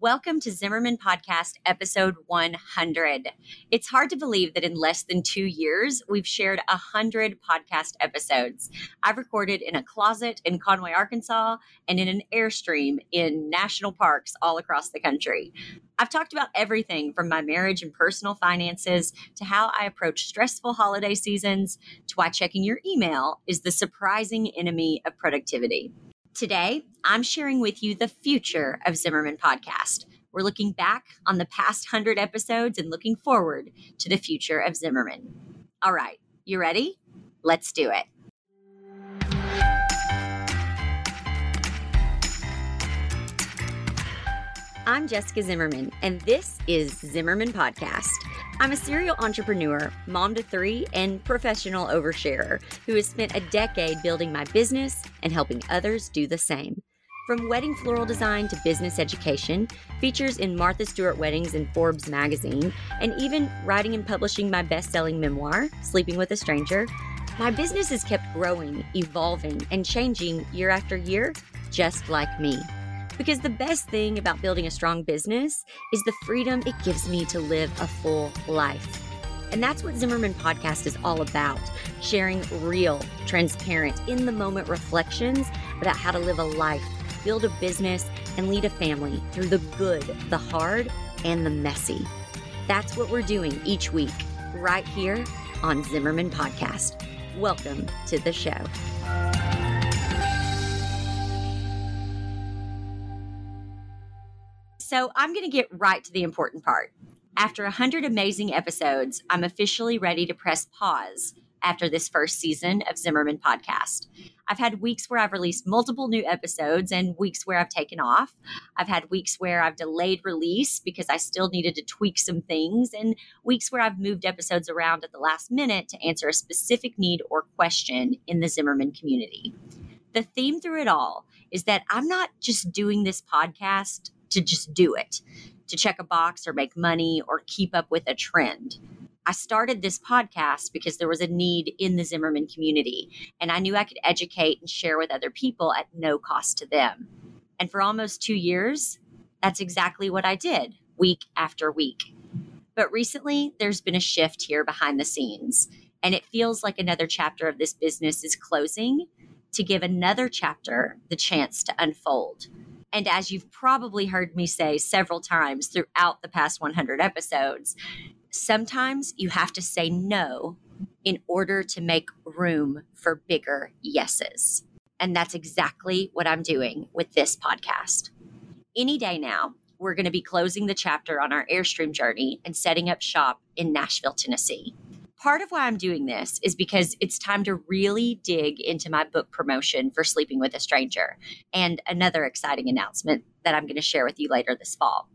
Welcome to Zimmerman Podcast, episode 100. It's hard to believe that in less than two years, we've shared 100 podcast episodes. I've recorded in a closet in Conway, Arkansas, and in an Airstream in national parks all across the country. I've talked about everything from my marriage and personal finances to how I approach stressful holiday seasons to why checking your email is the surprising enemy of productivity. Today, I'm sharing with you the future of Zimmerman Podcast. We're looking back on the past 100 episodes and looking forward to the future of Zimmerman. All right, you ready? Let's do it. I'm Jessica Zimmerman, and this is Zimmerman Podcast. I'm a serial entrepreneur, mom to three, and professional oversharer who has spent a decade building my business and helping others do the same. From wedding floral design to business education, features in Martha Stewart Weddings and Forbes magazine, and even writing and publishing my best selling memoir, Sleeping with a Stranger, my business has kept growing, evolving, and changing year after year, just like me. Because the best thing about building a strong business is the freedom it gives me to live a full life. And that's what Zimmerman Podcast is all about sharing real, transparent, in the moment reflections about how to live a life, build a business, and lead a family through the good, the hard, and the messy. That's what we're doing each week, right here on Zimmerman Podcast. Welcome to the show. So I'm going to get right to the important part. After 100 amazing episodes, I'm officially ready to press pause after this first season of Zimmerman Podcast. I've had weeks where I've released multiple new episodes and weeks where I've taken off. I've had weeks where I've delayed release because I still needed to tweak some things, and weeks where I've moved episodes around at the last minute to answer a specific need or question in the Zimmerman community. The theme through it all is that I'm not just doing this podcast to just do it, to check a box or make money or keep up with a trend. I started this podcast because there was a need in the Zimmerman community, and I knew I could educate and share with other people at no cost to them. And for almost two years, that's exactly what I did, week after week. But recently, there's been a shift here behind the scenes, and it feels like another chapter of this business is closing to give another chapter the chance to unfold. And as you've probably heard me say several times throughout the past 100 episodes, sometimes you have to say no in order to make room for bigger yeses. And that's exactly what I'm doing with this podcast. Any day now, we're going to be closing the chapter on our Airstream journey and setting up shop in Nashville, Tennessee part of why I'm doing this is because it's time to really dig into my book promotion for Sleeping with a Stranger and another exciting announcement that I'm going to share with you later this fall.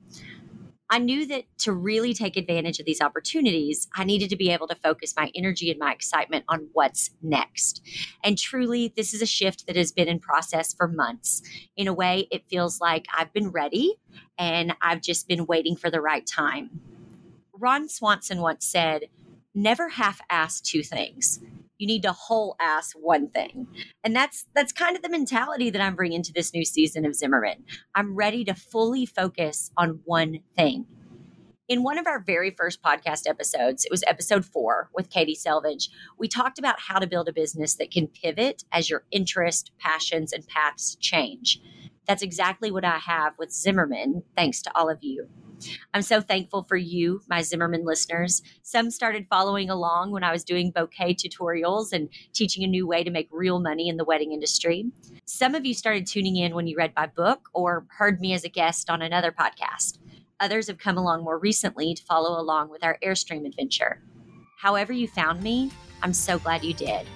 I knew that to really take advantage of these opportunities, I needed to be able to focus my energy and my excitement on what's next. And truly, this is a shift that has been in process for months. In a way, it feels like I've been ready and I've just been waiting for the right time. Ron Swanson once said, never half ass two things. You need to whole ass one thing. And that's that's kind of the mentality that i'm bringing to this new season of zimmerman. I'm ready to fully focus on one thing. In one of our very first podcast episodes it was episode four with katie selvidge we talked about how to build a business that can pivot as your interest passions and paths change that's exactly what i have with zimmerman thanks to all of you I'm so thankful for you, my Zimmerman listeners. Some started following along when I was doing bouquet tutorials and teaching a new way to make real money in the wedding industry. Some of you started tuning in when you read my book or heard me as a guest on another podcast. Others have come along more recently to follow along with our Airstream adventure. However, you found me, I'm so glad you did.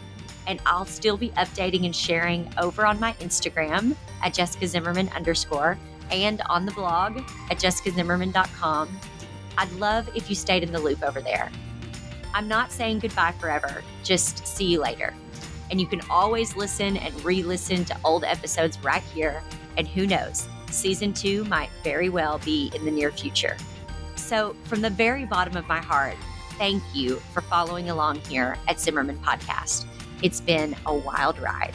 And I'll still be updating and sharing over on my Instagram at Jessica Zimmerman underscore and on the blog at jessicazimmerman.com. I'd love if you stayed in the loop over there. I'm not saying goodbye forever, just see you later. And you can always listen and re listen to old episodes right here. And who knows, season two might very well be in the near future. So, from the very bottom of my heart, thank you for following along here at Zimmerman Podcast. It's been a wild ride.